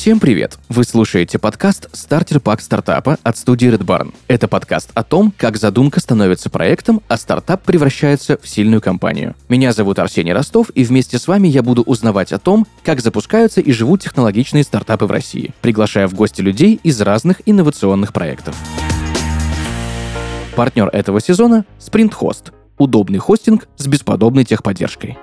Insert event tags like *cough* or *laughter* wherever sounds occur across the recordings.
Всем привет! Вы слушаете подкаст «Стартер Пак стартапа» от студии Red Barn. Это подкаст о том, как задумка становится проектом, а стартап превращается в сильную компанию. Меня зовут Арсений Ростов, и вместе с вами я буду узнавать о том, как запускаются и живут технологичные стартапы в России, приглашая в гости людей из разных инновационных проектов. Партнер этого сезона – Sprint Host – удобный хостинг с бесподобной техподдержкой.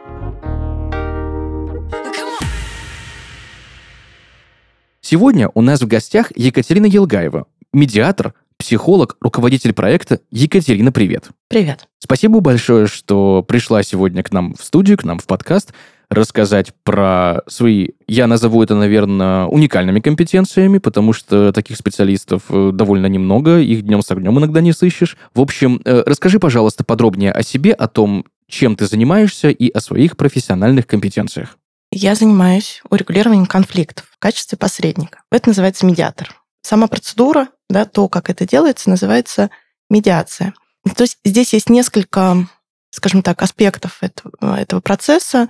Сегодня у нас в гостях Екатерина Елгаева, медиатор, психолог, руководитель проекта. Екатерина, привет. Привет. Спасибо большое, что пришла сегодня к нам в студию, к нам в подкаст, рассказать про свои, я назову это, наверное, уникальными компетенциями, потому что таких специалистов э, довольно немного, их днем с огнем иногда не сыщешь. В общем, э, расскажи, пожалуйста, подробнее о себе, о том, чем ты занимаешься и о своих профессиональных компетенциях. Я занимаюсь урегулированием конфликтов в качестве посредника. Это называется медиатор. Сама процедура, да, то, как это делается, называется медиация. То есть здесь есть несколько, скажем так, аспектов этого, этого процесса.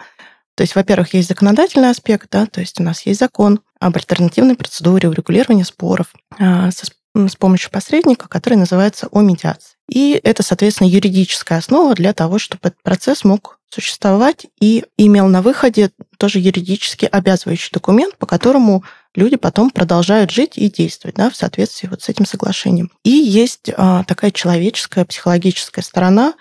То есть, во-первых, есть законодательный аспект, да, то есть у нас есть закон об альтернативной процедуре урегулирования споров а, со, с помощью посредника, который называется о медиации. И это, соответственно, юридическая основа для того, чтобы этот процесс мог существовать и имел на выходе тоже юридически обязывающий документ, по которому люди потом продолжают жить и действовать да, в соответствии вот с этим соглашением. И есть а, такая человеческая, психологическая сторона,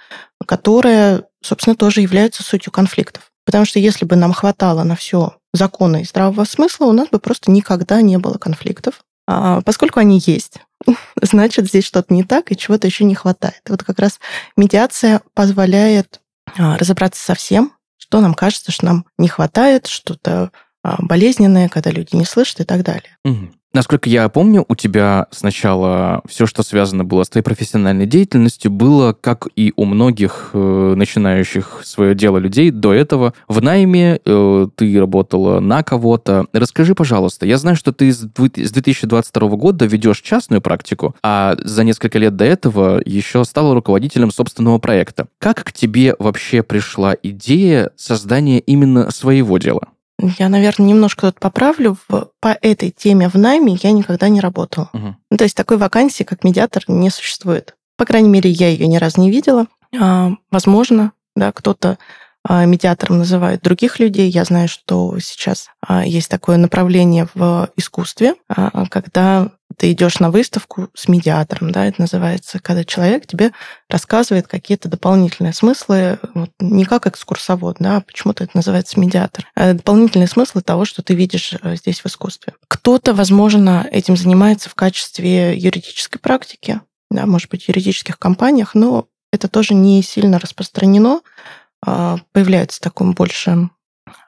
которая, собственно, тоже является сутью конфликтов. Потому что если бы нам хватало на все закона и здравого смысла, у нас бы просто никогда не было конфликтов. А поскольку они есть, *laughs* значит, здесь что-то не так и чего-то еще не хватает. Вот как раз медиация позволяет а, разобраться со всем, что нам кажется, что нам не хватает, что-то а, болезненное, когда люди не слышат и так далее. Угу. Насколько я помню, у тебя сначала все, что связано было с твоей профессиональной деятельностью, было, как и у многих э, начинающих свое дело людей до этого, в найме, э, ты работала на кого-то. Расскажи, пожалуйста, я знаю, что ты с 2022 года ведешь частную практику, а за несколько лет до этого еще стала руководителем собственного проекта. Как к тебе вообще пришла идея создания именно своего дела? Я, наверное, немножко тут поправлю. В, по этой теме в найме я никогда не работала. Угу. Ну, то есть такой вакансии, как медиатор, не существует. По крайней мере, я ее ни разу не видела. А, возможно, да, кто-то медиатором называет других людей. Я знаю, что сейчас а, есть такое направление в искусстве, а, когда ты идешь на выставку с медиатором, да, это называется, когда человек тебе рассказывает какие-то дополнительные смыслы, вот, не как экскурсовод, да, почему-то это называется медиатор, а дополнительные смыслы того, что ты видишь э, здесь в искусстве. Кто-то, возможно, этим занимается в качестве юридической практики, да, может быть, в юридических компаниях, но это тоже не сильно распространено, а, появляется такое больше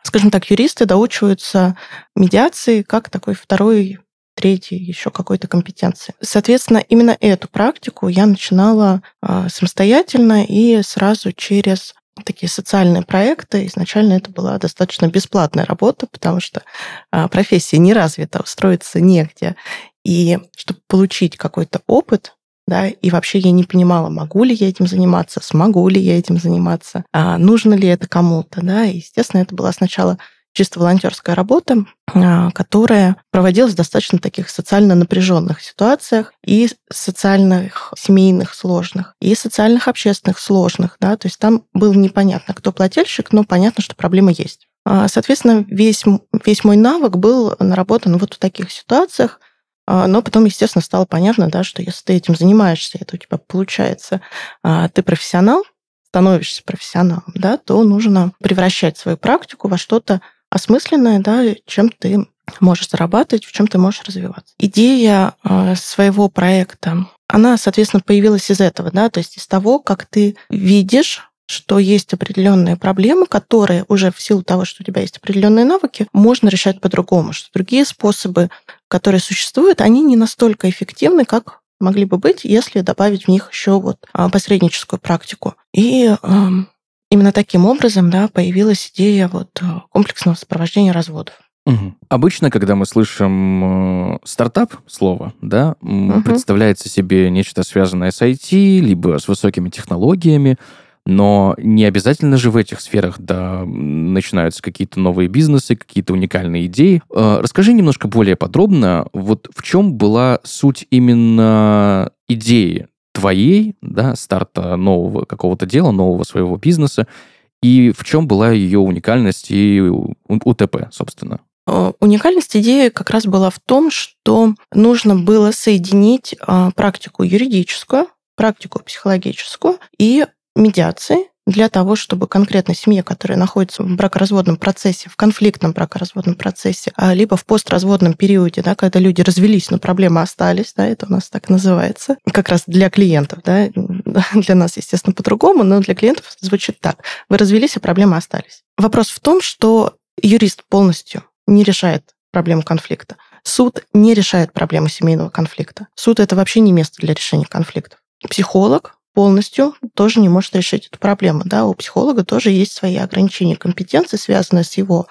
скажем так, юристы доучиваются медиации как такой второй третьей еще какой-то компетенции. Соответственно, именно эту практику я начинала а, самостоятельно и сразу через такие социальные проекты. Изначально это была достаточно бесплатная работа, потому что а, профессия не развита, устроиться негде. И чтобы получить какой-то опыт, да, и вообще я не понимала, могу ли я этим заниматься, смогу ли я этим заниматься, а нужно ли это кому-то, да, и, естественно, это была сначала чисто волонтерская работа, а, которая проводилась в достаточно таких социально напряженных ситуациях и социальных, семейных сложных, и социальных общественных сложных. Да? То есть там было непонятно, кто плательщик, но понятно, что проблема есть. А, соответственно, весь, весь мой навык был наработан вот в таких ситуациях, но потом, естественно, стало понятно, да, что если ты этим занимаешься, это у тебя получается, ты профессионал, становишься профессионалом, да, то нужно превращать свою практику во что-то осмысленное, да, чем ты можешь зарабатывать, в чем ты можешь развиваться. Идея э, своего проекта, она, соответственно, появилась из этого, да, то есть из того, как ты видишь что есть определенные проблемы, которые уже в силу того, что у тебя есть определенные навыки, можно решать по-другому, что другие способы, которые существуют, они не настолько эффективны, как могли бы быть, если добавить в них еще вот а, посредническую практику. И эм, Именно таким образом да, появилась идея вот э, комплексного сопровождения разводов. Угу. Обычно, когда мы слышим э, стартап слово, да, угу. представляется себе нечто связанное с IT, либо с высокими технологиями. Но не обязательно же в этих сферах да, начинаются какие-то новые бизнесы, какие-то уникальные идеи. Э, расскажи немножко более подробно, вот в чем была суть именно идеи твоей, да, старта нового какого-то дела, нового своего бизнеса, и в чем была ее уникальность и УТП, собственно? Э, уникальность идеи как раз была в том, что нужно было соединить а, практику юридическую, практику психологическую и медиации для того, чтобы конкретно семье, которая находится в бракоразводном процессе, в конфликтном бракоразводном процессе, а, либо в постразводном периоде, да, когда люди развелись, но проблемы остались, да, это у нас так называется, как раз для клиентов, да, *laughs* для нас, естественно, по-другому, но для клиентов звучит так. Вы развелись, а проблемы остались. Вопрос в том, что юрист полностью не решает проблему конфликта. Суд не решает проблему семейного конфликта. Суд это вообще не место для решения конфликтов. Психолог полностью тоже не может решить эту проблему. Да? У психолога тоже есть свои ограничения компетенции, связанные с его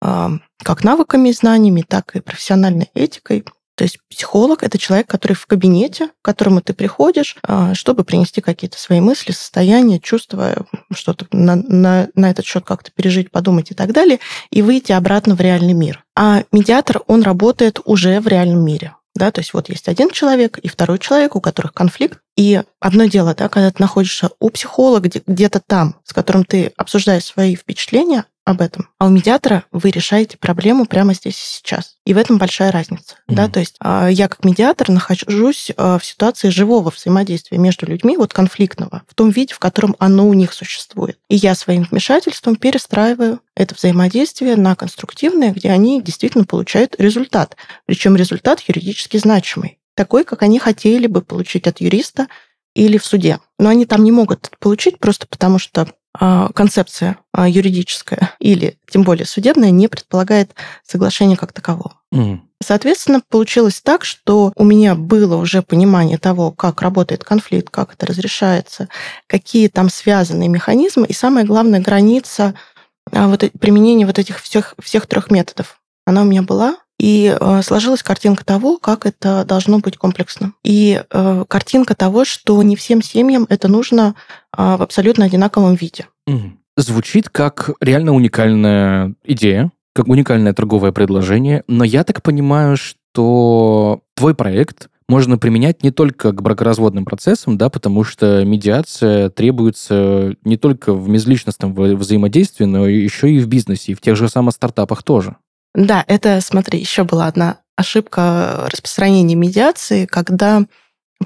как навыками и знаниями, так и профессиональной этикой. То есть психолог – это человек, который в кабинете, к которому ты приходишь, а, чтобы принести какие-то свои мысли, состояния, чувства, что-то на, на, на этот счет как-то пережить, подумать и так далее, и выйти обратно в реальный мир. А медиатор, он работает уже в реальном мире. Да, то есть вот есть один человек и второй человек, у которых конфликт. И одно дело, да, когда ты находишься у психолога где-то там, с которым ты обсуждаешь свои впечатления, об этом. А у медиатора вы решаете проблему прямо здесь и сейчас. И в этом большая разница. Mm-hmm. Да? То есть а, я как медиатор нахожусь а, в ситуации живого взаимодействия между людьми, вот конфликтного, в том виде, в котором оно у них существует. И я своим вмешательством перестраиваю это взаимодействие на конструктивное, где они действительно получают результат. Причем результат юридически значимый. Такой, как они хотели бы получить от юриста или в суде. Но они там не могут это получить просто потому, что концепция а, юридическая или тем более судебная не предполагает соглашения как такового. Mm. Соответственно, получилось так, что у меня было уже понимание того, как работает конфликт, как это разрешается, какие там связанные механизмы, и самое главное, граница а, вот, применения вот этих всех, всех трех методов. Она у меня была, и э, сложилась картинка того, как это должно быть комплексно. И э, картинка того, что не всем семьям это нужно э, в абсолютно одинаковом виде. Звучит как реально уникальная идея, как уникальное торговое предложение, но я так понимаю, что твой проект можно применять не только к бракоразводным процессам, да, потому что медиация требуется не только в межличностном взаимодействии, но еще и в бизнесе, и в тех же самых стартапах тоже. Да, это, смотри, еще была одна ошибка распространения медиации, когда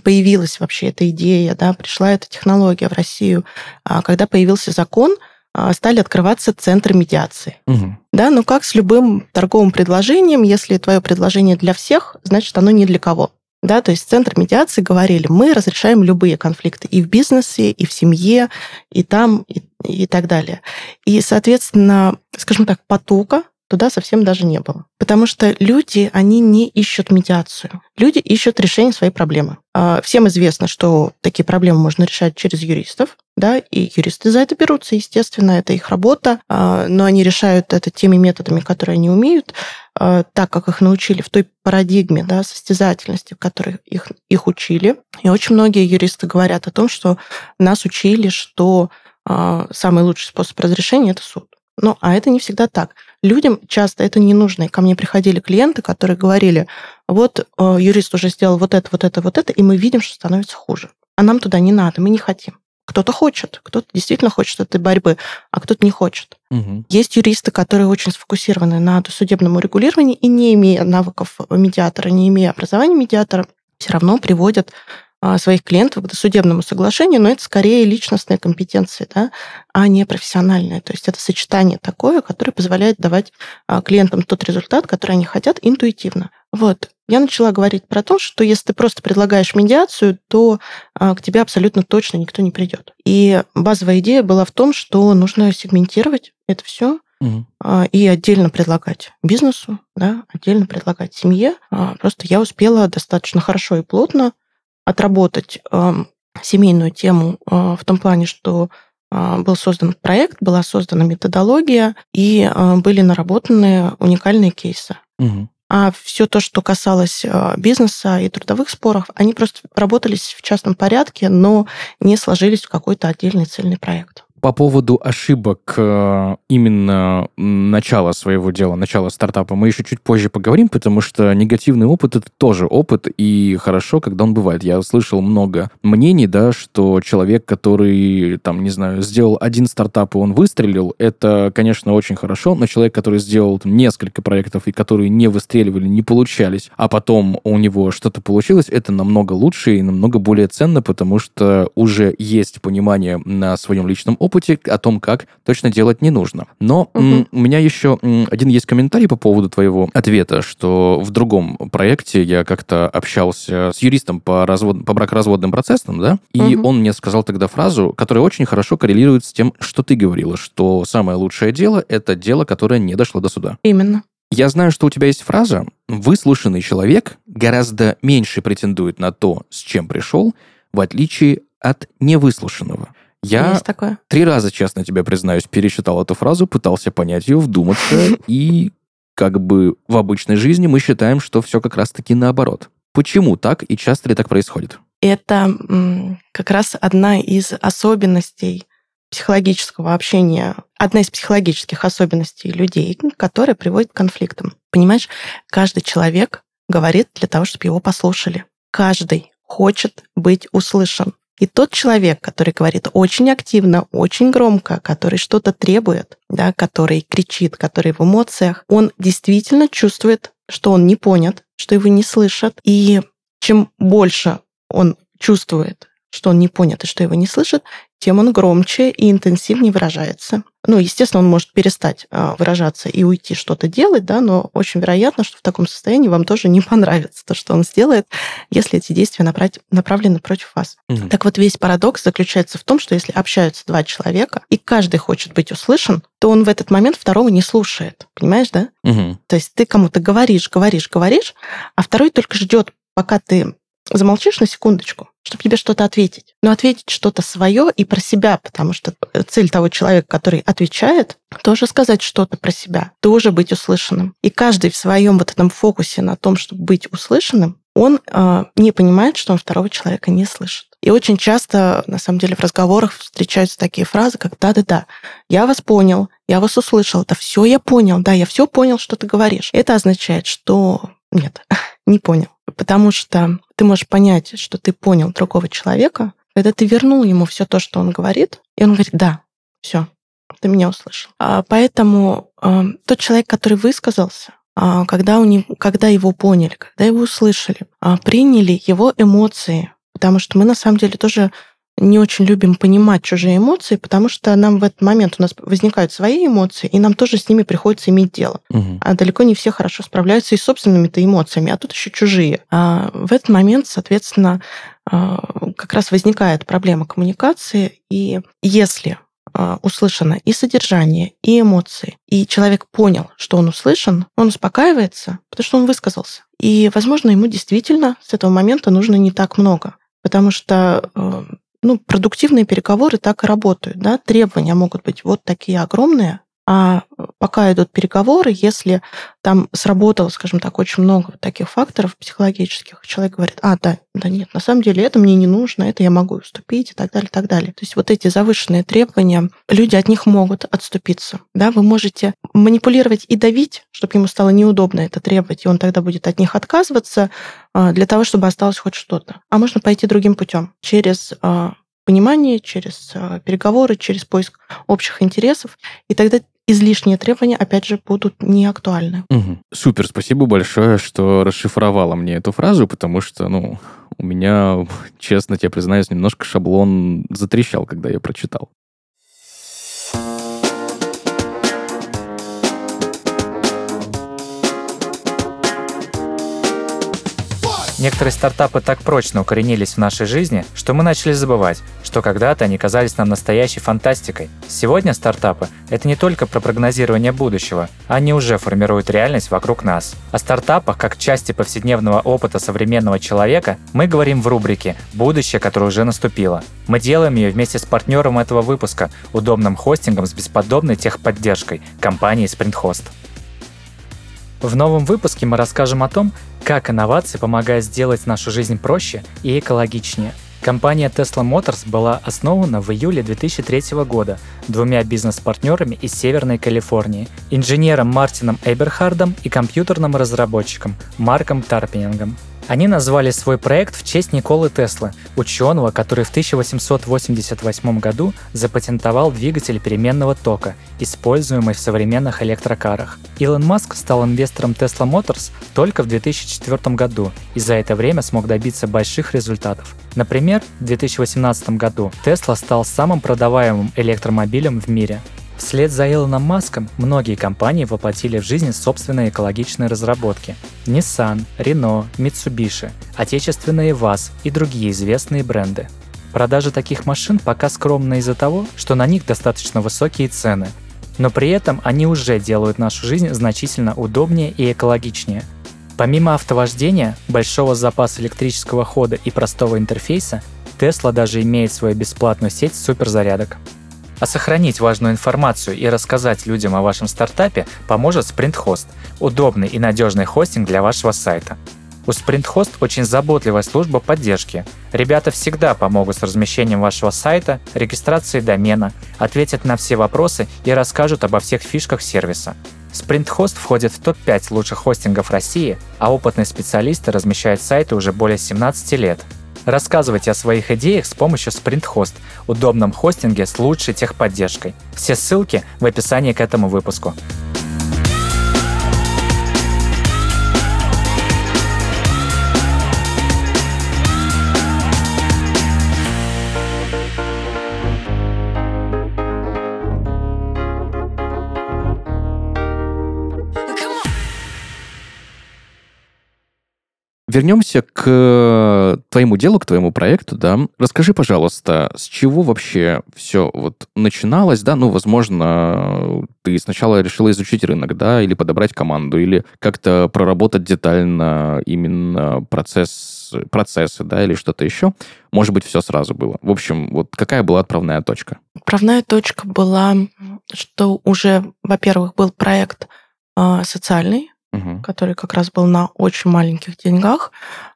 появилась вообще эта идея, да, пришла эта технология в Россию, а когда появился закон, а, стали открываться центры медиации. Угу. Да, но как с любым торговым предложением, если твое предложение для всех, значит, оно не для кого. Да, то есть центр медиации говорили, мы разрешаем любые конфликты и в бизнесе, и в семье, и там, и, и так далее. И, соответственно, скажем так, потока туда совсем даже не было. Потому что люди, они не ищут медиацию. Люди ищут решение своей проблемы. А, всем известно, что такие проблемы можно решать через юристов, да, и юристы за это берутся, естественно, это их работа, а, но они решают это теми методами, которые они умеют, а, так как их научили в той парадигме, да, состязательности, в которой их, их учили. И очень многие юристы говорят о том, что нас учили, что самый лучший способ разрешения – это суд. Ну, а это не всегда так. Людям часто это не нужно. И ко мне приходили клиенты, которые говорили, вот э, юрист уже сделал вот это, вот это, вот это, и мы видим, что становится хуже. А нам туда не надо, мы не хотим. Кто-то хочет, кто-то действительно хочет этой борьбы, а кто-то не хочет. Угу. Есть юристы, которые очень сфокусированы на судебном урегулировании и не имея навыков медиатора, не имея образования медиатора, все равно приводят своих клиентов к досудебному соглашению, но это скорее личностная компетенция, да, а не профессиональная. То есть это сочетание такое, которое позволяет давать а, клиентам тот результат, который они хотят интуитивно. Вот. Я начала говорить про то, что если ты просто предлагаешь медиацию, то а, к тебе абсолютно точно никто не придет. И базовая идея была в том, что нужно сегментировать это все, угу. и отдельно предлагать бизнесу, да, отдельно предлагать семье. Просто я успела достаточно хорошо и плотно отработать семейную тему а, в том плане, что а, был создан проект, была создана методология и а, были наработаны уникальные кейсы. Угу. А все то, что касалось э, бизнеса и трудовых споров, они просто работались в частном порядке, но не сложились в какой-то отдельный цельный проект по поводу ошибок э, именно начала своего дела, начала стартапа, мы еще чуть позже поговорим, потому что негативный опыт — это тоже опыт, и хорошо, когда он бывает. Я слышал много мнений, да, что человек, который, там, не знаю, сделал один стартап, и он выстрелил, это, конечно, очень хорошо, но человек, который сделал там, несколько проектов, и которые не выстреливали, не получались, а потом у него что-то получилось, это намного лучше и намного более ценно, потому что уже есть понимание на своем личном опыте, опыте о том, как точно делать не нужно. Но угу. у меня еще один есть комментарий по поводу твоего ответа, что в другом проекте я как-то общался с юристом по, развод... по бракоразводным процессам, да, и угу. он мне сказал тогда фразу, которая очень хорошо коррелирует с тем, что ты говорила, что самое лучшее дело — это дело, которое не дошло до суда. Именно. Я знаю, что у тебя есть фраза «выслушанный человек гораздо меньше претендует на то, с чем пришел, в отличие от невыслушанного». Я такое. три раза, честно тебе признаюсь, пересчитал эту фразу, пытался понять ее, вдуматься, *laughs* и как бы в обычной жизни мы считаем, что все как раз-таки наоборот. Почему так и часто ли так происходит? Это как раз одна из особенностей психологического общения, одна из психологических особенностей людей, которая приводит к конфликтам. Понимаешь, каждый человек говорит для того, чтобы его послушали. Каждый хочет быть услышан. И тот человек, который говорит очень активно, очень громко, который что-то требует, да, который кричит, который в эмоциях, он действительно чувствует, что он не понят, что его не слышат. И чем больше он чувствует, что он не понят и что его не слышат, тем он громче и интенсивнее выражается. Ну, естественно, он может перестать а, выражаться и уйти что-то делать, да, но очень вероятно, что в таком состоянии вам тоже не *laughs* понравится то, что он сделает, если эти действия направ- направлены против вас. Угу. Так вот, весь парадокс заключается в том, что если общаются два человека, и каждый хочет быть услышан, то он в этот момент второго не слушает. Понимаешь, да? Угу. То есть ты кому-то говоришь, говоришь, говоришь, а второй только ждет, пока ты замолчишь на секундочку, чтобы тебе что-то ответить. Но ответить что-то свое и про себя, потому что цель того человека, который отвечает, тоже сказать что-то про себя, тоже быть услышанным. И каждый в своем вот этом фокусе на том, чтобы быть услышанным, он э, не понимает, что он второго человека не слышит. И очень часто, на самом деле, в разговорах встречаются такие фразы, как «да-да-да, я вас понял, я вас услышал, это все я понял, да, я все понял, что ты говоришь». Это означает, что нет, *laughs* не понял. Потому что ты можешь понять, что ты понял другого человека, когда ты вернул ему все то, что он говорит, и он говорит, да, все, ты меня услышал. А поэтому э, тот человек, который высказался, э, когда, у него, когда его поняли, когда его услышали, э, приняли его эмоции, потому что мы на самом деле тоже не очень любим понимать чужие эмоции, потому что нам в этот момент у нас возникают свои эмоции, и нам тоже с ними приходится иметь дело. Угу. А далеко не все хорошо справляются и с собственными-то эмоциями, а тут еще чужие. А в этот момент, соответственно, а, как раз возникает проблема коммуникации, и если а, услышано и содержание, и эмоции, и человек понял, что он услышан, он успокаивается, потому что он высказался. И, возможно, ему действительно с этого момента нужно не так много, потому что э, ну, продуктивные переговоры так и работают. Да? Требования могут быть вот такие огромные, а пока идут переговоры, если там сработало, скажем так, очень много таких факторов психологических, человек говорит, а, да, да нет, на самом деле это мне не нужно, это я могу уступить и так далее, и так далее. То есть вот эти завышенные требования, люди от них могут отступиться. Да? Вы можете манипулировать и давить, чтобы ему стало неудобно это требовать, и он тогда будет от них отказываться а, для того, чтобы осталось хоть что-то. А можно пойти другим путем, через а, понимание, через а, переговоры, через поиск общих интересов, и тогда излишние требования, опять же, будут не актуальны. Угу. Супер, спасибо большое, что расшифровала мне эту фразу, потому что, ну, у меня, честно тебе признаюсь, немножко шаблон затрещал, когда я прочитал. Некоторые стартапы так прочно укоренились в нашей жизни, что мы начали забывать, что когда-то они казались нам настоящей фантастикой. Сегодня стартапы – это не только про прогнозирование будущего, они уже формируют реальность вокруг нас. О стартапах, как части повседневного опыта современного человека, мы говорим в рубрике «Будущее, которое уже наступило». Мы делаем ее вместе с партнером этого выпуска, удобным хостингом с бесподобной техподдержкой – компанией SprintHost. В новом выпуске мы расскажем о том, как инновации помогают сделать нашу жизнь проще и экологичнее. Компания Tesla Motors была основана в июле 2003 года двумя бизнес-партнерами из Северной Калифорнии, инженером Мартином Эберхардом и компьютерным разработчиком Марком Тарпенингом. Они назвали свой проект в честь Николы Теслы, ученого, который в 1888 году запатентовал двигатель переменного тока, используемый в современных электрокарах. Илон Маск стал инвестором Tesla Motors только в 2004 году и за это время смог добиться больших результатов. Например, в 2018 году Tesla стал самым продаваемым электромобилем в мире – Вслед за Илоном Маском многие компании воплотили в жизнь собственные экологичные разработки. Nissan, Renault, Mitsubishi, отечественные ВАЗ и другие известные бренды. Продажи таких машин пока скромны из-за того, что на них достаточно высокие цены. Но при этом они уже делают нашу жизнь значительно удобнее и экологичнее. Помимо автовождения, большого запаса электрического хода и простого интерфейса, Tesla даже имеет свою бесплатную сеть суперзарядок. А сохранить важную информацию и рассказать людям о вашем стартапе поможет SprintHost – удобный и надежный хостинг для вашего сайта. У SprintHost очень заботливая служба поддержки. Ребята всегда помогут с размещением вашего сайта, регистрацией домена, ответят на все вопросы и расскажут обо всех фишках сервиса. SprintHost входит в топ-5 лучших хостингов России, а опытные специалисты размещают сайты уже более 17 лет – Рассказывайте о своих идеях с помощью SprintHost, удобном хостинге с лучшей техподдержкой. Все ссылки в описании к этому выпуску. Вернемся к э, твоему делу, к твоему проекту, да. Расскажи, пожалуйста, с чего вообще все вот начиналось, да? Ну, возможно, ты сначала решила изучить рынок, да, или подобрать команду, или как-то проработать детально именно процесс, процессы, да, или что-то еще. Может быть, все сразу было. В общем, вот какая была отправная точка? Отправная точка была, что уже, во-первых, был проект э, социальный, угу. который как раз был на очень маленьких деньгах.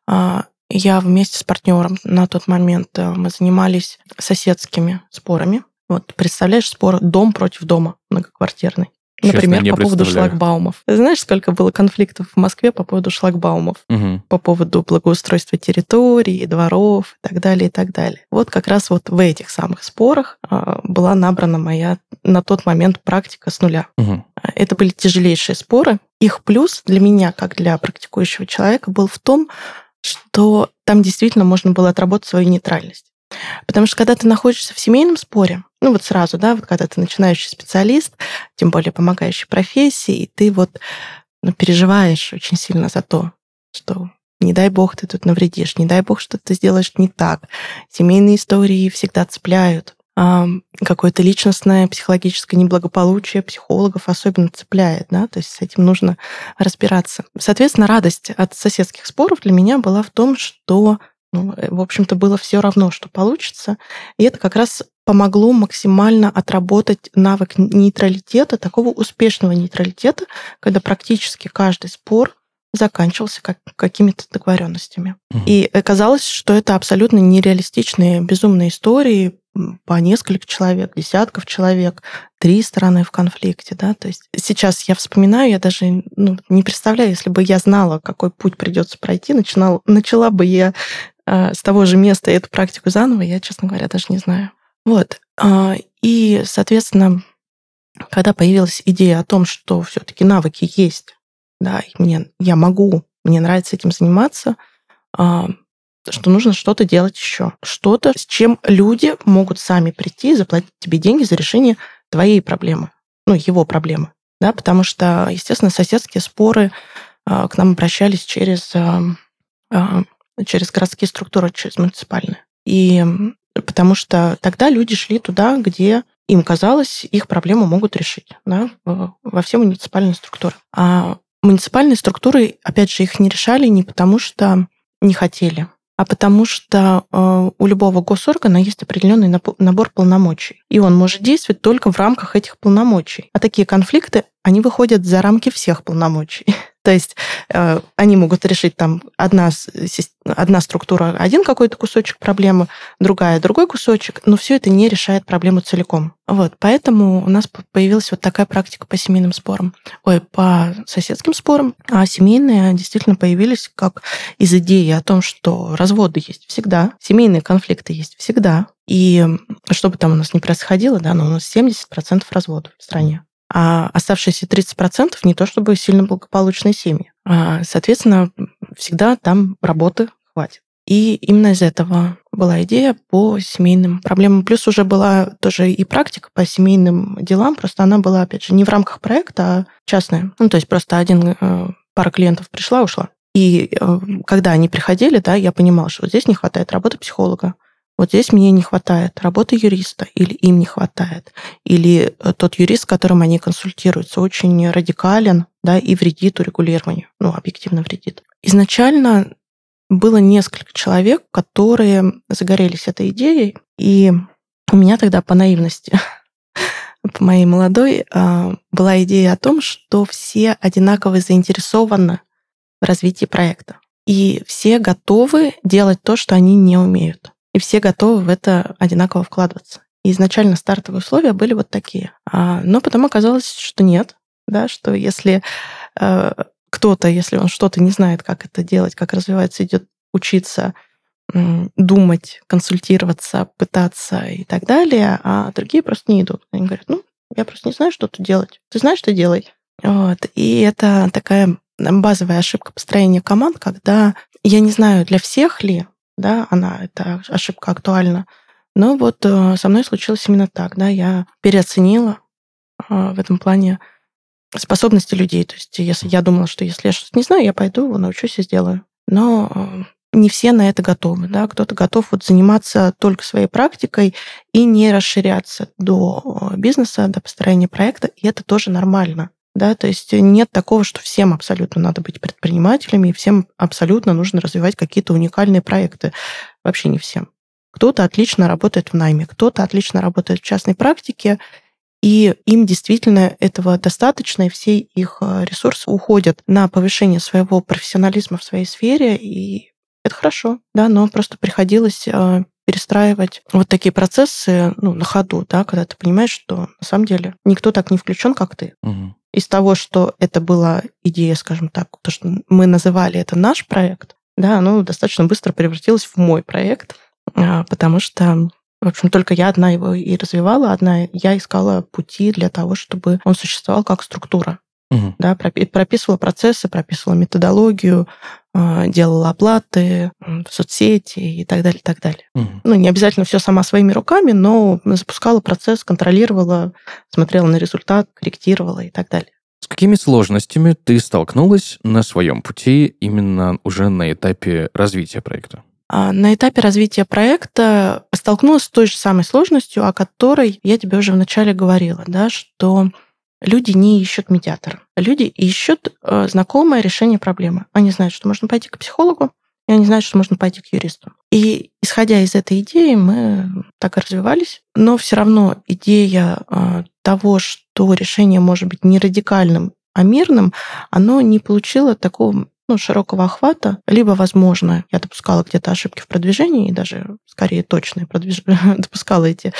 А, я вместе с партнером на тот момент э, мы занимались соседскими спорами. Вот представляешь, спор дом против дома многоквартирный. Например, по поводу шлагбаумов. Знаешь, сколько было конфликтов в Москве по поводу шлагбаумов? Угу. По поводу благоустройства территорий, дворов и так далее, и так далее. Вот как раз вот в этих самых спорах а, была набрана моя на тот момент практика с нуля. Угу. Это были тяжелейшие споры. Их плюс для меня, как для практикующего человека, был в том, что там действительно можно было отработать свою нейтральность. Потому что когда ты находишься в семейном споре, ну вот сразу, да, вот когда ты начинающий специалист, тем более помогающий профессии, и ты вот ну, переживаешь очень сильно за то, что не дай бог ты тут навредишь, не дай бог что ты сделаешь не так. Семейные истории всегда цепляют. Какое-то личностное психологическое неблагополучие психологов особенно цепляет, да, то есть с этим нужно разбираться. Соответственно, радость от соседских споров для меня была в том, что ну, э, в общем-то, было все равно, что получится. И это как раз помогло максимально отработать навык нейтралитета, такого успешного нейтралитета, когда практически каждый спор заканчивался как, какими-то договоренностями. Угу. И оказалось, что это абсолютно нереалистичные, безумные истории по несколько человек, десятков человек, три стороны в конфликте, да, то есть сейчас я вспоминаю, я даже ну, не представляю, если бы я знала, какой путь придется пройти, начинал, начала бы я э, с того же места эту практику заново, я, честно говоря, даже не знаю. Вот. Э, и, соответственно, когда появилась идея о том, что все-таки навыки есть, да, и мне, я могу, мне нравится этим заниматься, э, что нужно что-то делать еще. Что-то, с чем люди могут сами прийти и заплатить тебе деньги за решение твоей проблемы, ну, его проблемы. Да, потому что, естественно, соседские споры э, к нам обращались через э, через городские структуры, через муниципальные. И потому что тогда люди шли туда, где им казалось, их проблему могут решить, да, во все муниципальные структуры. А муниципальные структуры, опять же, их не решали не потому, что не хотели, а потому что э, у любого госоргана есть определенный набор полномочий, и он может действовать только в рамках этих полномочий. А такие конфликты, они выходят за рамки всех полномочий. *laughs* То есть э, они могут решить там одна, одна структура один какой-то кусочек проблемы, другая другой кусочек, но все это не решает проблему целиком. Вот, поэтому у нас появилась вот такая практика по семейным спорам. Ой, по соседским спорам. А семейные действительно появились как из идеи о том, что разводы есть всегда, семейные конфликты есть всегда. И что бы там у нас ни происходило, да, но у нас 70% разводов в стране а оставшиеся 30% не то чтобы сильно благополучные семьи. А, соответственно, всегда там работы хватит. И именно из этого была идея по семейным проблемам. Плюс уже была тоже и практика по семейным делам, просто она была, опять же, не в рамках проекта, а частная. Ну, то есть просто один э, пара клиентов пришла, ушла. И э, когда они приходили, да, я понимала, что вот здесь не хватает работы психолога, вот здесь мне не хватает работы юриста, или им не хватает, или э, тот юрист, с которым они консультируются, очень радикален, да, и вредит урегулированию, ну, объективно вредит. Изначально было несколько человек, которые загорелись этой идеей, и у меня тогда по наивности, *laughs* по моей молодой, а, была идея о том, что все одинаково заинтересованы в развитии проекта. И все готовы делать то, что они не умеют и все готовы в это одинаково вкладываться. И изначально стартовые условия были вот такие. А, но потом оказалось, что нет, да, что если э, кто-то, если он что-то не знает, как это делать, как развивается, идет учиться, думать, консультироваться, пытаться и так далее, а другие просто не идут. Они говорят, ну, я просто не знаю, что тут делать. Ты знаешь, что делай. Вот. И это такая базовая ошибка построения команд, когда я не знаю, для всех ли да, она, эта ошибка актуальна. Но вот э, со мной случилось именно так, да, я переоценила э, в этом плане способности людей. То есть если я думала, что если я что-то не знаю, я пойду, научусь и сделаю. Но э, не все на это готовы, да, кто-то готов вот заниматься только своей практикой и не расширяться до бизнеса, до построения проекта, и это тоже нормально да, то есть нет такого, что всем абсолютно надо быть предпринимателями, и всем абсолютно нужно развивать какие-то уникальные проекты. Вообще не всем. Кто-то отлично работает в найме, кто-то отлично работает в частной практике, и им действительно этого достаточно, и все их э, ресурсы уходят на повышение своего профессионализма в своей сфере, и это хорошо, да, но просто приходилось э, перестраивать вот такие процессы ну, на ходу, да, когда ты понимаешь, что на самом деле никто так не включен, как ты. Угу из того, что это была идея, скажем так, то, что мы называли это наш проект, да, оно достаточно быстро превратилось в мой проект, а, потому что в общем, только я одна его и развивала, одна я искала пути для того, чтобы он существовал как структура. Угу. Да, прописывала процессы, прописывала методологию, а, делала оплаты в соцсети и так далее, и так далее. Угу. Ну, не обязательно все сама своими руками, но запускала процесс, контролировала, смотрела на результат, корректировала и так далее. С какими сложностями ты столкнулась на своем пути именно уже на этапе развития проекта? А, на этапе развития проекта столкнулась с той же самой сложностью, о которой я тебе уже вначале говорила, да, что Люди не ищут медиатора. Люди ищут э, знакомое решение проблемы. Они знают, что можно пойти к психологу, и они знают, что можно пойти к юристу. И исходя из этой идеи, мы так и развивались. Но все равно идея э, того, что решение может быть не радикальным, а мирным, оно не получило такого ну, широкого охвата, либо, возможно, я допускала где-то ошибки в продвижении, и даже скорее точные продвиж... *laughs* допускала эти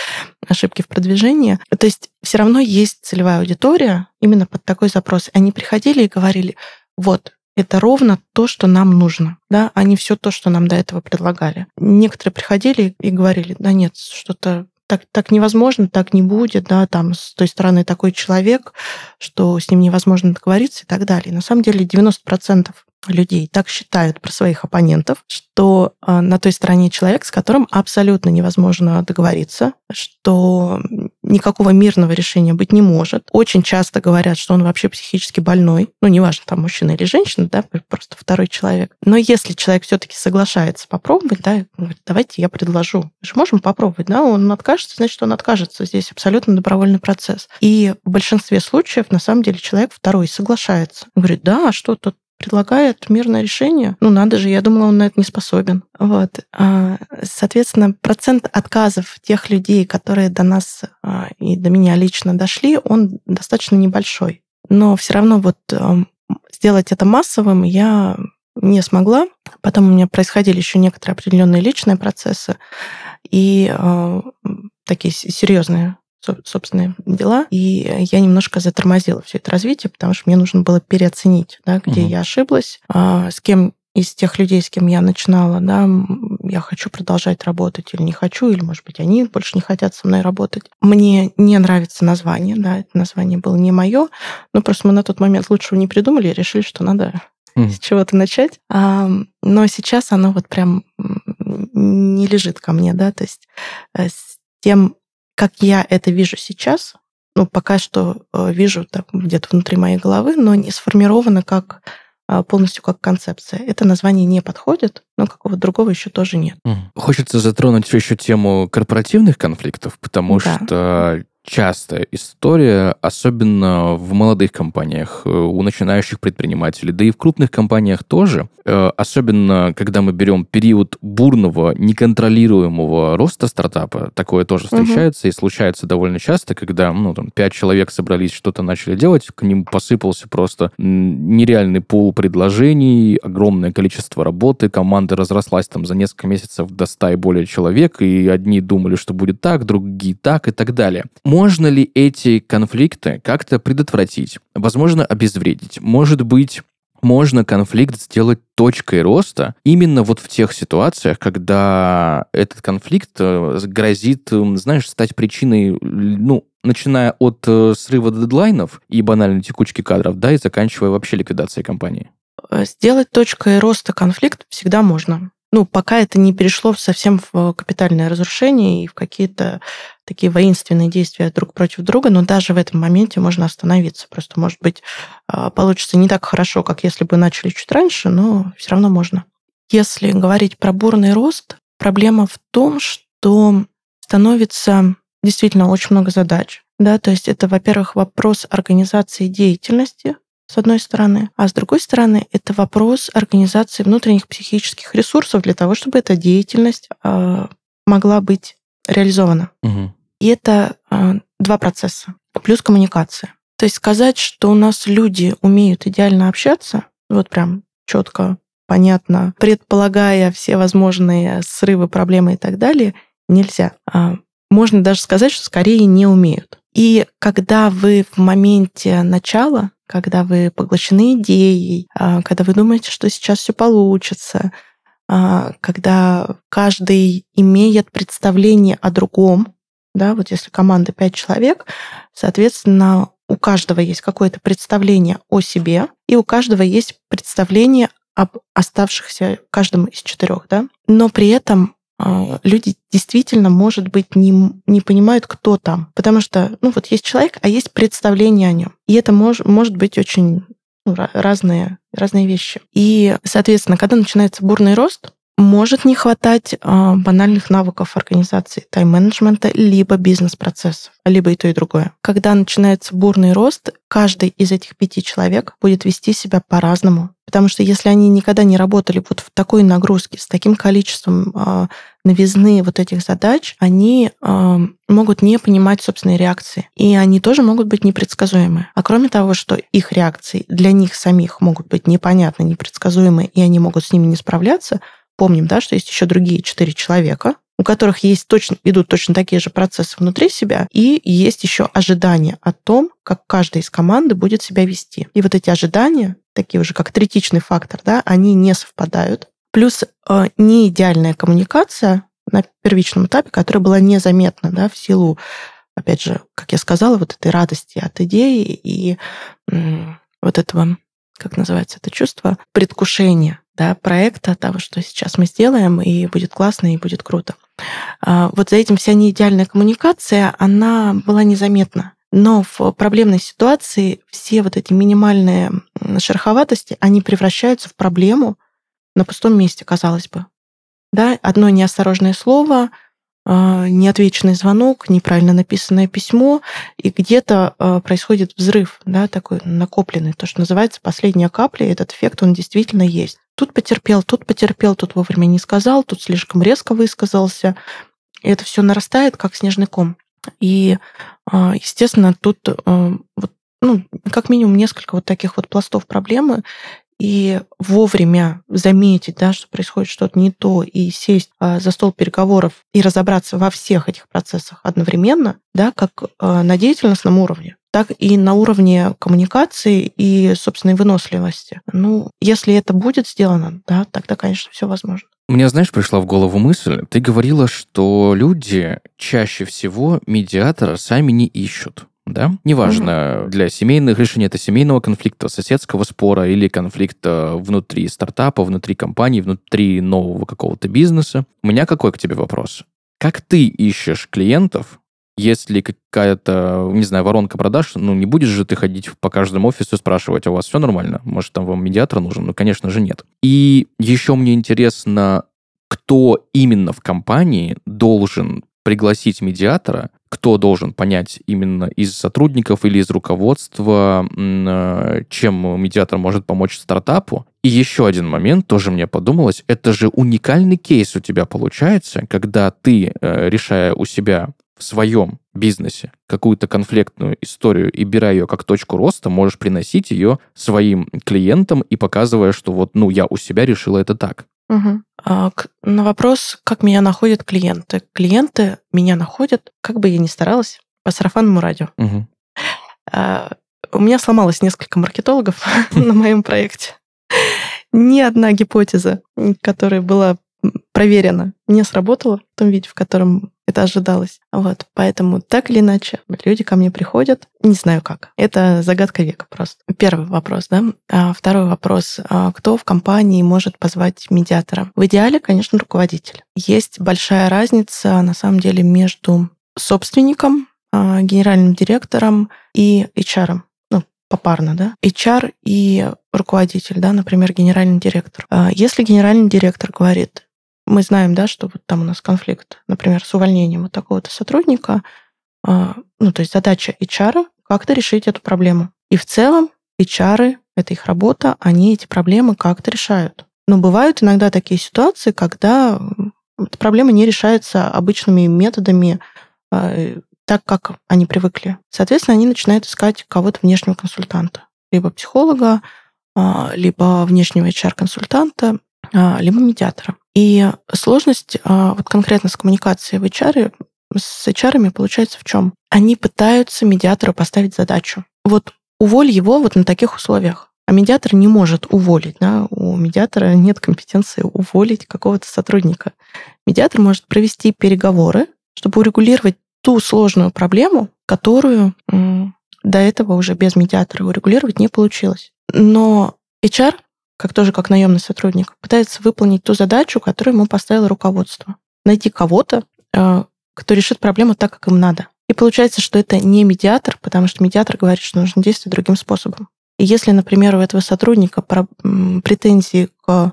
ошибки в продвижении. То есть все равно есть целевая аудитория именно под такой запрос. Они приходили и говорили, вот, это ровно то, что нам нужно, да, а не все то, что нам до этого предлагали. Некоторые приходили и говорили, да нет, что-то так, так невозможно, так не будет, да, там с той стороны такой человек, что с ним невозможно договориться и так далее. На самом деле 90% людей так считают про своих оппонентов, что а, на той стороне человек, с которым абсолютно невозможно договориться, что никакого мирного решения быть не может. Очень часто говорят, что он вообще психически больной. Ну, неважно, там мужчина или женщина, да, просто второй человек. Но если человек все-таки соглашается попробовать, да, говорит, давайте я предложу. Мы же можем попробовать, да, он откажется, значит, он откажется. Здесь абсолютно добровольный процесс. И в большинстве случаев, на самом деле, человек второй соглашается. Говорит, да, а что тут предлагает мирное решение. Ну, надо же, я думала, он на это не способен. Вот. А, соответственно, процент отказов тех людей, которые до нас а, и до меня лично дошли, он достаточно небольшой. Но все равно вот сделать это массовым я не смогла. Потом у меня происходили еще некоторые определенные личные процессы и э, такие серьезные собственные дела, и я немножко затормозила все это развитие, потому что мне нужно было переоценить, да, где угу. я ошиблась, э, с кем из тех людей, с кем я начинала, да, я хочу продолжать работать или не хочу, или, может быть, они больше не хотят со мной работать. Мне не нравится название, да, это название было не мое, но просто мы на тот момент лучшего не придумали и решили, что надо mm. с чего-то начать. А, но сейчас оно вот прям не лежит ко мне, да, то есть э, с тем, как я это вижу сейчас, ну, пока что э, вижу так где-то внутри моей головы, но не сформировано как а, полностью как концепция. Это название не подходит, но какого-то другого еще тоже нет. Хочется затронуть еще тему корпоративных конфликтов, потому да. что частая история, особенно в молодых компаниях, э, у начинающих предпринимателей, да и в крупных компаниях тоже, э, особенно когда мы берем период бурного, неконтролируемого роста стартапа, такое тоже встречается угу. и случается довольно часто, когда, ну, там, пять человек собрались, что-то начали делать, к ним посыпался просто нереальный пул предложений, огромное количество работы, команда разрослась там за несколько месяцев до 100 и более человек, и одни думали, что будет так, другие так и так далее. Можно ли эти конфликты как-то предотвратить? Возможно, обезвредить? Может быть, можно конфликт сделать точкой роста именно вот в тех ситуациях, когда этот конфликт э, грозит, знаешь, стать причиной, ну, начиная от э, срыва дедлайнов и банальной текучки кадров, да, и заканчивая вообще ликвидацией компании. Э, сделать точкой роста конфликт всегда можно ну, пока это не перешло совсем в капитальное разрушение и в какие-то такие воинственные действия друг против друга, но даже в этом моменте можно остановиться. Просто, может быть, а, получится не так хорошо, как если бы начали чуть раньше, но все равно можно. Если говорить про бурный рост, проблема в том, что становится действительно очень много задач. Да, то есть это, во-первых, вопрос организации деятельности, с одной стороны, а с другой стороны, это вопрос организации внутренних психических ресурсов для того, чтобы эта деятельность э, могла быть реализована. Угу. И это э, два процесса. Плюс коммуникация. То есть сказать, что у нас люди умеют идеально общаться, вот прям четко, понятно, предполагая все возможные срывы, проблемы и так далее, нельзя. А можно даже сказать, что скорее не умеют. И когда вы в моменте начала когда вы поглощены идеей, а, когда вы думаете, что сейчас все получится, а, когда каждый имеет представление о другом, да, вот если команда 5 человек, соответственно, у каждого есть какое-то представление о себе, и у каждого есть представление об оставшихся каждом из четырех, да. Но при этом люди действительно, может быть, не, не понимают, кто там. Потому что, ну, вот есть человек, а есть представление о нем. И это мож, может быть очень ну, разные, разные вещи. И, соответственно, когда начинается бурный рост, может не хватать э, банальных навыков организации тайм-менеджмента, либо бизнес-процессов, либо и то, и другое. Когда начинается бурный рост, каждый из этих пяти человек будет вести себя по-разному. Потому что если они никогда не работали вот в такой нагрузке, с таким количеством э, новизны вот этих задач, они э, могут не понимать собственной реакции. И они тоже могут быть непредсказуемы. А кроме того, что их реакции для них самих могут быть непонятны, непредсказуемы, и они могут с ними не справляться, помним, да, что есть еще другие четыре человека, у которых есть точно, идут точно такие же процессы внутри себя, и есть еще ожидания о том, как каждая из команды будет себя вести. И вот эти ожидания, такие уже как третичный фактор, да, они не совпадают. Плюс э, не идеальная коммуникация на первичном этапе, которая была незаметна да, в силу, опять же, как я сказала, вот этой радости от идеи и м, вот этого, как называется это чувство, предвкушения да, проекта, того, что сейчас мы сделаем, и будет классно, и будет круто. А, вот за этим вся неидеальная коммуникация, она была незаметна. Но в проблемной ситуации все вот эти минимальные шероховатости, они превращаются в проблему на пустом месте, казалось бы. Да, одно неосторожное слово, а, неотвеченный звонок, неправильно написанное письмо, и где-то а, происходит взрыв, да, такой накопленный, то, что называется последняя капля, и этот эффект, он действительно есть. Тут потерпел, тут потерпел, тут вовремя не сказал, тут слишком резко высказался. И это все нарастает, как снежный ком. И, а, естественно, тут вот ну, как минимум несколько вот таких вот пластов проблемы, и вовремя заметить, да, что происходит что-то не то, и сесть а, за стол переговоров и разобраться во всех этих процессах одновременно, да, как а, на деятельностном уровне, так и на уровне коммуникации и собственной выносливости. Ну, если это будет сделано, да, тогда, конечно, все возможно. Мне, знаешь, пришла в голову мысль. Ты говорила, что люди чаще всего медиатора сами не ищут да? Неважно, угу. для семейных решений это семейного конфликта, соседского спора или конфликта внутри стартапа, внутри компании, внутри нового какого-то бизнеса. У меня какой к тебе вопрос? Как ты ищешь клиентов, если какая-то, не знаю, воронка продаж, ну, не будешь же ты ходить по каждому офису и спрашивать, а у вас все нормально? Может, там вам медиатор нужен? Ну, конечно же, нет. И еще мне интересно, кто именно в компании должен пригласить медиатора, кто должен понять именно из сотрудников или из руководства, э, чем медиатор может помочь стартапу. И еще один момент, тоже мне подумалось, это же уникальный кейс у тебя получается, когда ты, э, решая у себя в своем бизнесе какую-то конфликтную историю и беря ее как точку роста, можешь приносить ее своим клиентам и показывая, что вот, ну, я у себя решила это так. Угу. А, на вопрос, как меня находят клиенты. Клиенты меня находят, как бы я ни старалась, по сарафанному радио. Угу. А, у меня сломалось несколько маркетологов *laughs* на моем проекте. Ни одна гипотеза, которая была проверена, не сработала в том виде, в котором это ожидалось. Вот, поэтому так или иначе люди ко мне приходят, не знаю как. Это загадка века просто. Первый вопрос, да. А второй вопрос. А кто в компании может позвать медиатора? В идеале, конечно, руководитель. Есть большая разница, на самом деле, между собственником, а, генеральным директором и HR. Ну, попарно, да. HR и руководитель, да, например, генеральный директор. А если генеральный директор говорит, мы знаем, да, что вот там у нас конфликт, например, с увольнением вот такого-то сотрудника, а, ну, то есть задача HR как-то решить эту проблему. И в целом HR, это их работа, они эти проблемы как-то решают. Но бывают иногда такие ситуации, когда эта проблема не решается обычными методами, а, так, как они привыкли. Соответственно, они начинают искать кого-то внешнего консультанта. Либо психолога, а, либо внешнего HR-консультанта, либо медиатора. И сложность а, вот конкретно с коммуникацией в HR, с HR получается в чем? Они пытаются медиатору поставить задачу. Вот уволь его вот на таких условиях. А медиатор не может уволить. Да? У медиатора нет компетенции уволить какого-то сотрудника. Медиатор может провести переговоры, чтобы урегулировать ту сложную проблему, которую до этого уже без медиатора урегулировать не получилось. Но HR как тоже как наемный сотрудник, пытается выполнить ту задачу, которую ему поставило руководство. Найти кого-то, э, кто решит проблему так, как им надо. И получается, что это не медиатор, потому что медиатор говорит, что нужно действовать другим способом. И если, например, у этого сотрудника претензии к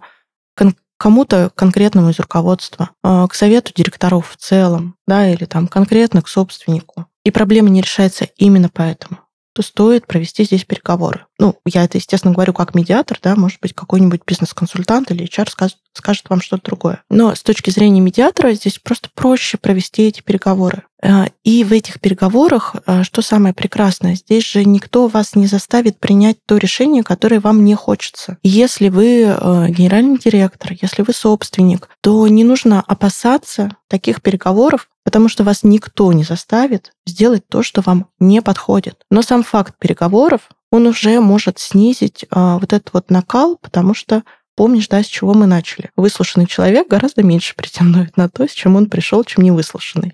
кому-то конкретному из руководства, э, к совету директоров в целом, да, или там конкретно к собственнику, и проблема не решается именно поэтому, то стоит провести здесь переговоры. Ну, я это, естественно, говорю как медиатор, да, может быть, какой-нибудь бизнес-консультант или HR скажет, скажет вам что-то другое. Но с точки зрения медиатора здесь просто проще провести эти переговоры. Э, и в этих переговорах, э, что самое прекрасное, здесь же никто вас не заставит принять то решение, которое вам не хочется. Если вы э, генеральный директор, если вы собственник, то не нужно опасаться таких переговоров, потому что вас никто не заставит сделать то, что вам не подходит. Но сам факт переговоров, он уже может снизить вот этот вот накал, потому что помнишь, да, с чего мы начали. Выслушанный человек гораздо меньше претендует на то, с чем он пришел, чем невыслушанный.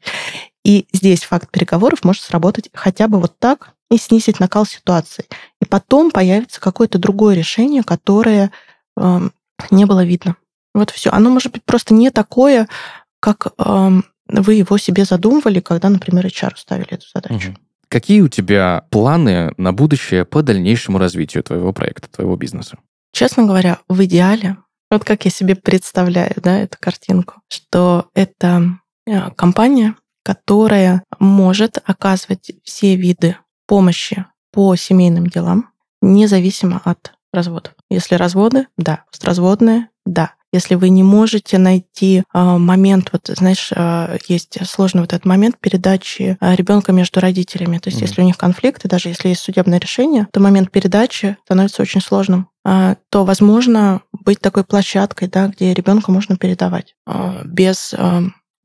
И здесь факт переговоров может сработать хотя бы вот так и снизить накал ситуации. И потом появится какое-то другое решение, которое э, не было видно. Вот все. Оно может быть просто не такое, как э, вы его себе задумывали, когда, например, HR ставили эту задачу. Угу. Какие у тебя планы на будущее по дальнейшему развитию твоего проекта, твоего бизнеса? Честно говоря, в идеале, вот как я себе представляю да, эту картинку, что это э, компания, которая может оказывать все виды помощи по семейным делам, независимо от разводов. Если разводы, да. Разводные, да. Если вы не можете найти а, момент, вот знаешь, а, есть сложный вот этот момент передачи а, ребенка между родителями. То есть, mm-hmm. если у них конфликты, даже если есть судебное решение, то момент передачи становится очень сложным то возможно быть такой площадкой, да, где ребенка можно передавать без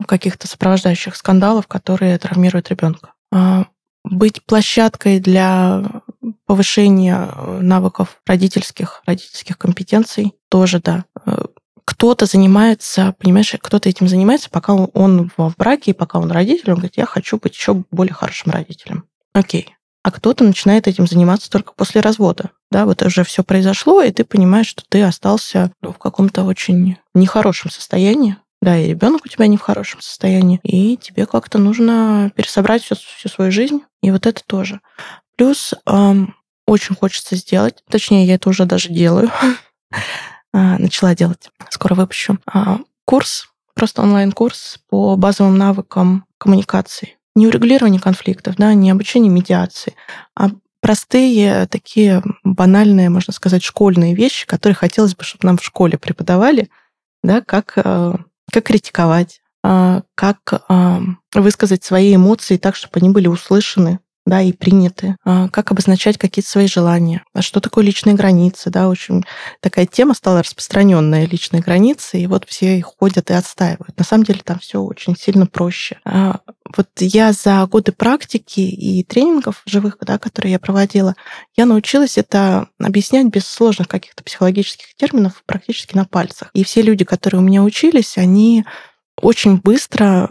каких-то сопровождающих скандалов, которые травмируют ребенка. Быть площадкой для повышения навыков родительских, родительских компетенций тоже, да кто-то занимается, понимаешь, кто-то этим занимается, пока он в браке, и пока он родитель, он говорит, я хочу быть еще более хорошим родителем. Окей. А кто-то начинает этим заниматься только после развода. Да, вот уже все произошло, и ты понимаешь, что ты остался в каком-то очень нехорошем состоянии. Да, и ребенок у тебя не в хорошем состоянии, и тебе как-то нужно пересобрать всю, всю свою жизнь, и вот это тоже. Плюс эм, очень хочется сделать, точнее, я это уже даже делаю, *laughs* начала делать. Скоро выпущу. А, курс, просто онлайн-курс по базовым навыкам коммуникации. Не урегулирование конфликтов, да, не обучение медиации, а простые такие банальные, можно сказать, школьные вещи, которые хотелось бы, чтобы нам в школе преподавали, да, как, э, как критиковать, а, как высказать свои эмоции так, чтобы они были услышаны, да, и приняты, а, как обозначать какие-то свои желания, а что такое личные границы, да, очень такая тема стала распространенная, личные границы, и вот все их ходят и отстаивают. На самом деле там все очень сильно проще. А, вот я за годы практики и тренингов живых, да, которые я проводила, я научилась это объяснять без сложных каких-то психологических терминов практически на пальцах. И все люди, которые у меня учились, они очень быстро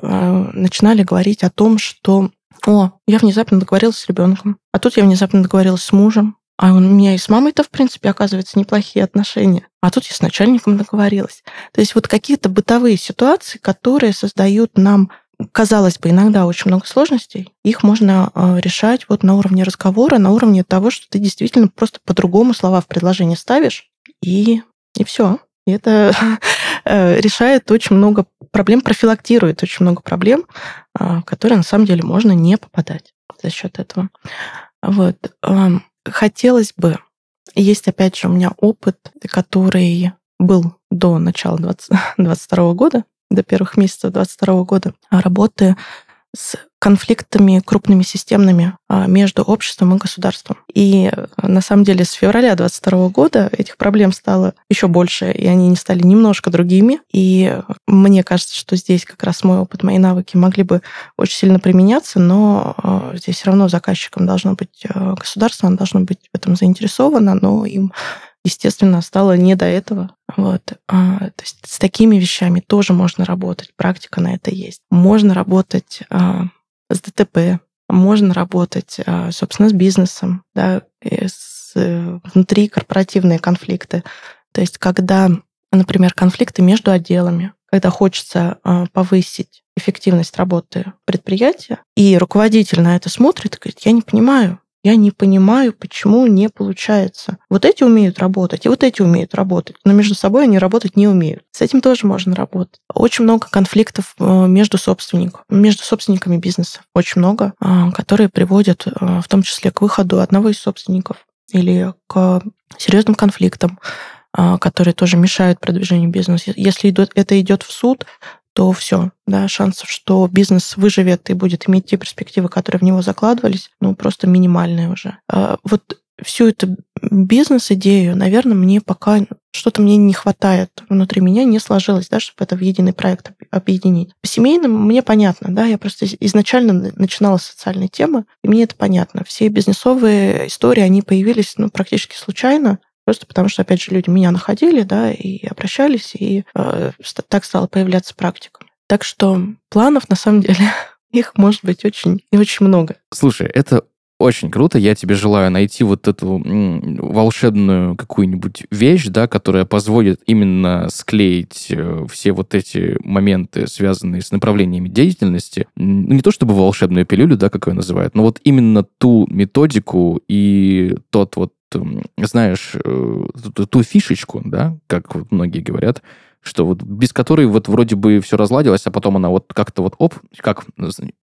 начинали говорить о том, что о, я внезапно договорилась с ребенком, а тут я внезапно договорилась с мужем, а у меня и с мамой-то, в принципе, оказывается, неплохие отношения. А тут я с начальником договорилась. То есть вот какие-то бытовые ситуации, которые создают нам, казалось бы, иногда очень много сложностей, их можно э, решать вот на уровне разговора, на уровне того, что ты действительно просто по-другому слова в предложение ставишь, и, и все. И это *laughs* решает очень много проблем, профилактирует очень много проблем, в которые на самом деле можно не попадать за счет этого. Вот. Хотелось бы, есть опять же у меня опыт, который был до начала 2022 *laughs* года, до первых месяцев 2022 года работы с конфликтами крупными системными а, между обществом и государством. И э, на самом деле с февраля 2022 года этих проблем стало еще больше, и они не стали немножко другими. И мне кажется, что здесь как раз мой опыт, мои навыки могли бы очень сильно применяться, но э, здесь все равно заказчиком должно быть э, государство, оно должно быть в этом заинтересовано, но им естественно, стало не до этого. Вот. А, то есть с такими вещами тоже можно работать. Практика на это есть. Можно работать а, с ДТП, можно работать, а, собственно, с бизнесом, да, с, внутри корпоративные конфликты. То есть когда, например, конфликты между отделами, когда хочется а, повысить эффективность работы предприятия, и руководитель на это смотрит и говорит, я не понимаю, я не понимаю, почему не получается. Вот эти умеют работать, и вот эти умеют работать, но между собой они работать не умеют. С этим тоже можно работать. Очень много конфликтов э, между собственниками, между собственниками бизнеса. Очень много, э, которые приводят э, в том числе к выходу одного из собственников или к серьезным конфликтам которые тоже мешают продвижению бизнеса. Если это идет в суд, то все, да, шансов, что бизнес выживет и будет иметь те перспективы, которые в него закладывались, ну, просто минимальные уже. А вот всю эту бизнес-идею, наверное, мне пока что-то мне не хватает внутри меня, не сложилось, да, чтобы это в единый проект объединить. По семейным мне понятно, да, я просто изначально начинала с социальной темы, и мне это понятно. Все бизнесовые истории, они появились, ну, практически случайно, Просто потому что, опять же, люди меня находили, да, и обращались, и э, так стала появляться практика. Так что планов, на самом деле, *laughs* их может быть очень и очень много. Слушай, это очень круто. Я тебе желаю найти вот эту волшебную какую-нибудь вещь, да, которая позволит именно склеить э, все вот эти моменты, связанные с направлениями деятельности. Ну, не то чтобы волшебную пилюлю, да, как ее называют, но вот именно ту методику и тот вот знаешь, э, ту, ту фишечку, да, как вот многие говорят, что вот без которой вот вроде бы все разладилось, а потом она вот как-то вот оп, как,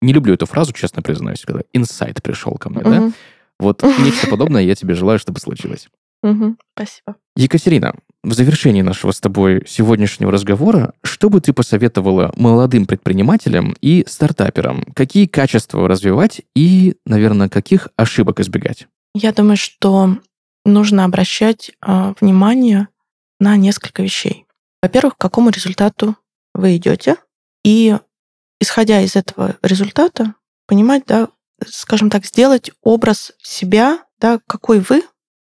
не люблю эту фразу, честно признаюсь, когда инсайт пришел ко мне, да? Вот нечто подобное я тебе желаю, чтобы случилось. Угу, спасибо. Екатерина, в завершении нашего с тобой сегодняшнего разговора, что бы ты посоветовала молодым предпринимателям и стартаперам? Какие качества развивать и, наверное, каких ошибок избегать? Я думаю, что нужно обращать э, внимание на несколько вещей. Во-первых, к какому результату вы идете, и исходя из этого результата, понимать, да, скажем так, сделать образ себя, да, какой вы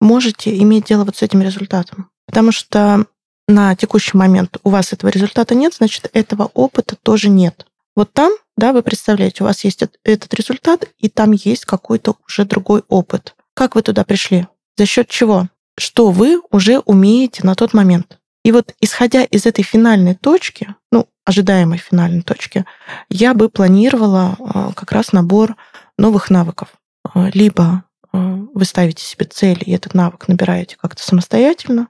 можете иметь дело вот с этим результатом. Потому что на текущий момент у вас этого результата нет, значит, этого опыта тоже нет. Вот там, да, вы представляете, у вас есть этот результат, и там есть какой-то уже другой опыт. Как вы туда пришли? За счет чего? Что вы уже умеете на тот момент? И вот исходя из этой финальной точки, ну, ожидаемой финальной точки, я бы планировала э, как раз набор новых навыков. Э, либо э, вы ставите себе цель, и этот навык набираете как-то самостоятельно,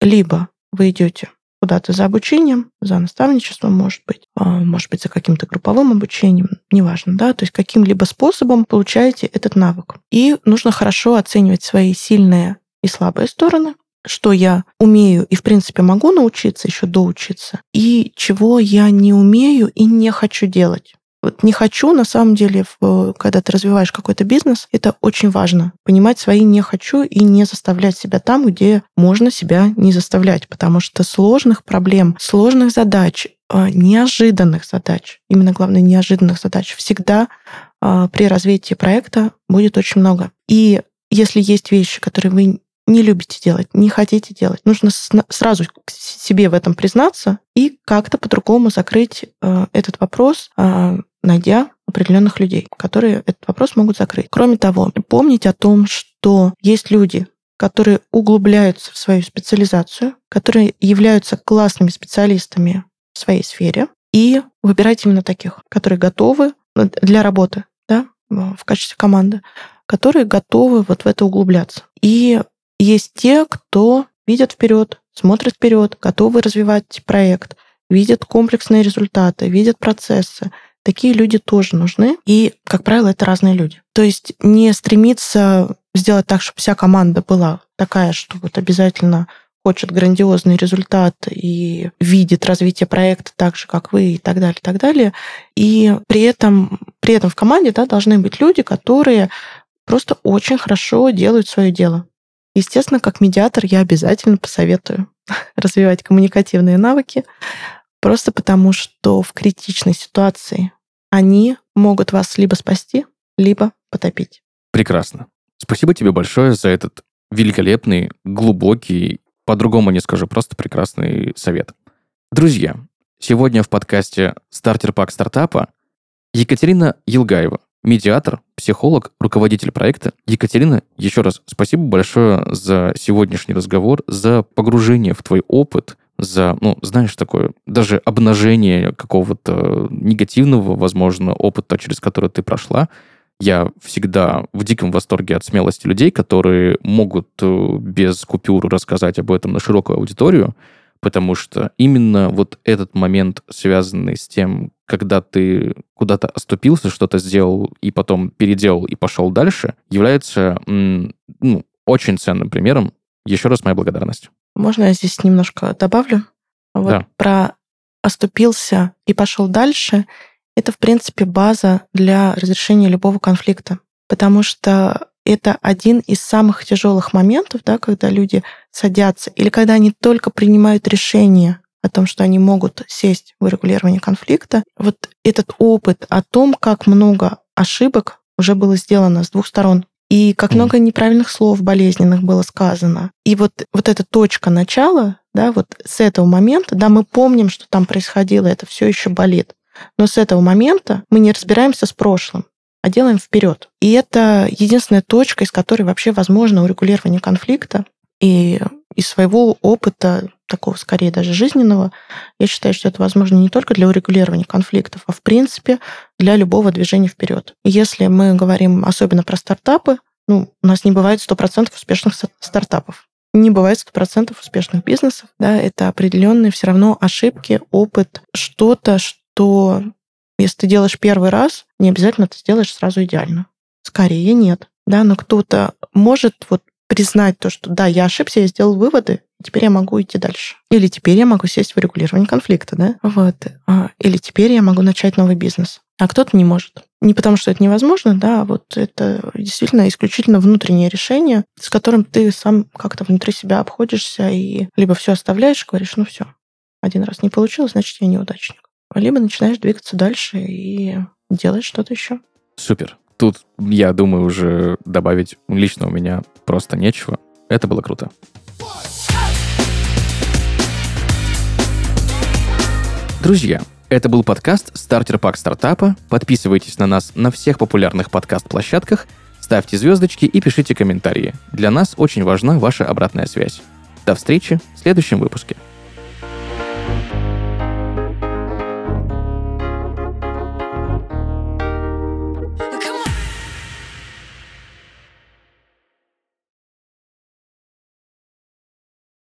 либо вы идете куда-то за обучением, за наставничеством, может быть, может быть, за каким-то групповым обучением, неважно, да, то есть каким-либо способом получаете этот навык. И нужно хорошо оценивать свои сильные и слабые стороны, что я умею и, в принципе, могу научиться, еще доучиться, и чего я не умею и не хочу делать. Вот не хочу, на самом деле, когда ты развиваешь какой-то бизнес, это очень важно. Понимать свои не хочу и не заставлять себя там, где можно себя не заставлять. Потому что сложных проблем, сложных задач, а, неожиданных задач, именно главное, неожиданных задач, всегда а, при развитии проекта будет очень много. И если есть вещи, которые вы не любите делать, не хотите делать. Нужно сразу себе в этом признаться и как-то по-другому закрыть э, этот вопрос, э, найдя определенных людей, которые этот вопрос могут закрыть. Кроме того, помнить о том, что есть люди, которые углубляются в свою специализацию, которые являются классными специалистами в своей сфере, и выбирать именно таких, которые готовы для работы, да, в качестве команды, которые готовы вот в это углубляться. И есть те, кто видят вперед, смотрят вперед, готовы развивать проект, видят комплексные результаты, видят процессы. Такие люди тоже нужны. И, как правило, это разные люди. То есть не стремиться сделать так, чтобы вся команда была такая, что вот обязательно хочет грандиозный результат и видит развитие проекта так же, как вы, и так далее, и так далее. И при этом, при этом в команде да, должны быть люди, которые просто очень хорошо делают свое дело. Естественно, как медиатор я обязательно посоветую *laughs* развивать коммуникативные навыки, просто потому что в критичной ситуации они могут вас либо спасти, либо потопить. Прекрасно. Спасибо тебе большое за этот великолепный, глубокий, по-другому не скажу, просто прекрасный совет. Друзья, сегодня в подкасте «Стартер Пак стартапа» Екатерина Елгаева, медиатор, психолог, руководитель проекта. Екатерина, еще раз спасибо большое за сегодняшний разговор, за погружение в твой опыт, за, ну, знаешь, такое, даже обнажение какого-то негативного, возможно, опыта, через который ты прошла. Я всегда в диком восторге от смелости людей, которые могут э, без купюр рассказать об этом на широкую аудиторию, потому что именно вот этот момент, связанный с тем, когда ты куда-то оступился, что-то сделал и потом переделал и пошел дальше, является ну, очень ценным примером. Еще раз моя благодарность. Можно я здесь немножко добавлю? Вот да. про оступился и пошел дальше, это, в принципе, база для разрешения любого конфликта. Потому что это один из самых тяжелых моментов, да, когда люди садятся, или когда они только принимают решение о том, что они могут сесть в урегулирование конфликта. Вот этот опыт о том, как много ошибок уже было сделано с двух сторон, и как много неправильных слов болезненных было сказано. И вот, вот эта точка начала, да, вот с этого момента, да, мы помним, что там происходило, это все еще болит. Но с этого момента мы не разбираемся с прошлым а делаем вперед. И это единственная точка, из которой вообще возможно урегулирование конфликта. И из своего опыта, такого скорее даже жизненного, я считаю, что это возможно не только для урегулирования конфликтов, а в принципе для любого движения вперед. Если мы говорим особенно про стартапы, ну, у нас не бывает 100% успешных стартапов. Не бывает 100% успешных бизнесов. Да, это определенные все равно ошибки, опыт, что-то, что если ты делаешь первый раз, не обязательно ты сделаешь сразу идеально. Скорее нет. Да, но кто-то может вот признать то, что да, я ошибся, я сделал выводы, теперь я могу идти дальше. Или теперь я могу сесть в регулирование конфликта, да? Вот. А, или теперь я могу начать новый бизнес. А кто-то не может. Не потому, что это невозможно, да, а вот это действительно исключительно внутреннее решение, с которым ты сам как-то внутри себя обходишься и либо все оставляешь, говоришь, ну все, один раз не получилось, значит, я неудачник. Либо начинаешь двигаться дальше и делать что-то еще. Супер. Тут, я думаю, уже добавить лично у меня просто нечего. Это было круто. Друзья, это был подкаст «Стартер Пак стартапа». Подписывайтесь на нас на всех популярных подкаст-площадках, ставьте звездочки и пишите комментарии. Для нас очень важна ваша обратная связь. До встречи в следующем выпуске.